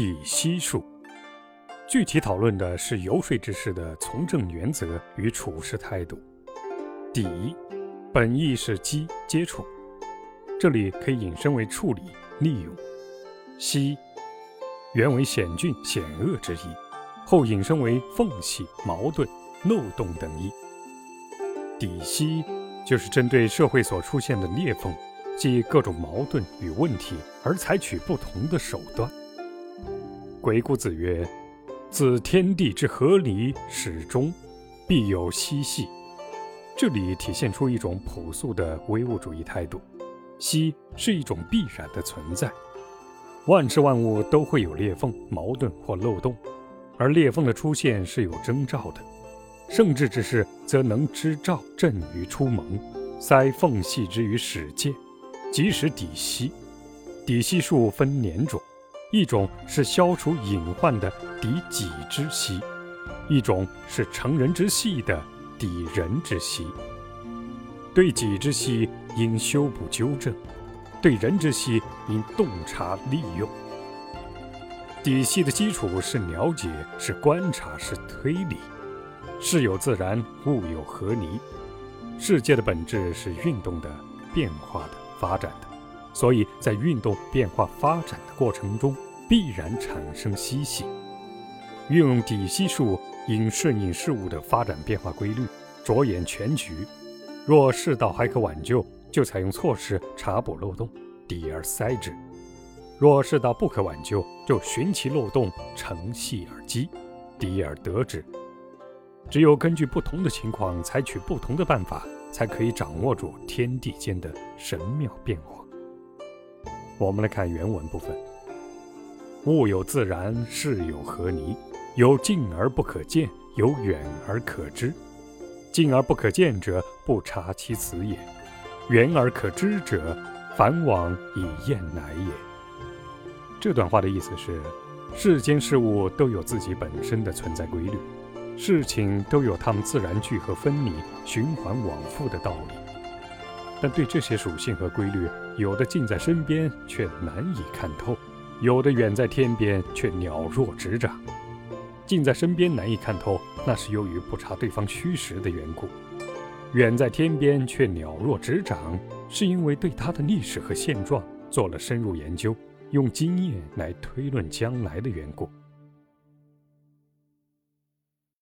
底息术，具体讨论的是游说之士的从政原则与处事态度。底，本意是机接触，这里可以引申为处理、利用。息，原为险峻、险恶之意，后引申为缝隙、矛盾、漏洞等意。底息就是针对社会所出现的裂缝。即各种矛盾与问题，而采取不同的手段。鬼谷子曰：“自天地之合理始终，必有嬉戏。”这里体现出一种朴素的唯物主义态度。嬉是一种必然的存在，万事万物都会有裂缝、矛盾或漏洞，而裂缝的出现是有征兆的。圣智之士则能知兆震于出萌，塞缝隙之于始见。即使底息，底息术分两种，一种是消除隐患的抵己之息，一种是成人之隙的抵人之息。对己之息应修补纠正，对人之息应洞察利用。底细的基础是了解，是观察，是推理。事有自然，物有合理。世界的本质是运动的、变化的。发展的，所以在运动变化发展的过程中，必然产生嬉戏。运用底息术，应顺应事物的发展变化规律，着眼全局。若世道还可挽救，就采用措施查补漏洞，抵而塞之；若世道不可挽救，就寻其漏洞，乘隙而击，敌而得之。只有根据不同的情况，采取不同的办法。才可以掌握住天地间的神妙变化。我们来看原文部分：物有自然，事有合离，有近而不可见，有远而可知。近而不可见者，不察其辞也；远而可知者，反往以验乃也。这段话的意思是：世间事物都有自己本身的存在规律。事情都有它们自然聚合分离、循环往复的道理，但对这些属性和规律，有的近在身边却难以看透，有的远在天边却了若指掌。近在身边难以看透，那是由于不察对方虚实的缘故；远在天边却了若指掌，是因为对它的历史和现状做了深入研究，用经验来推论将来的缘故。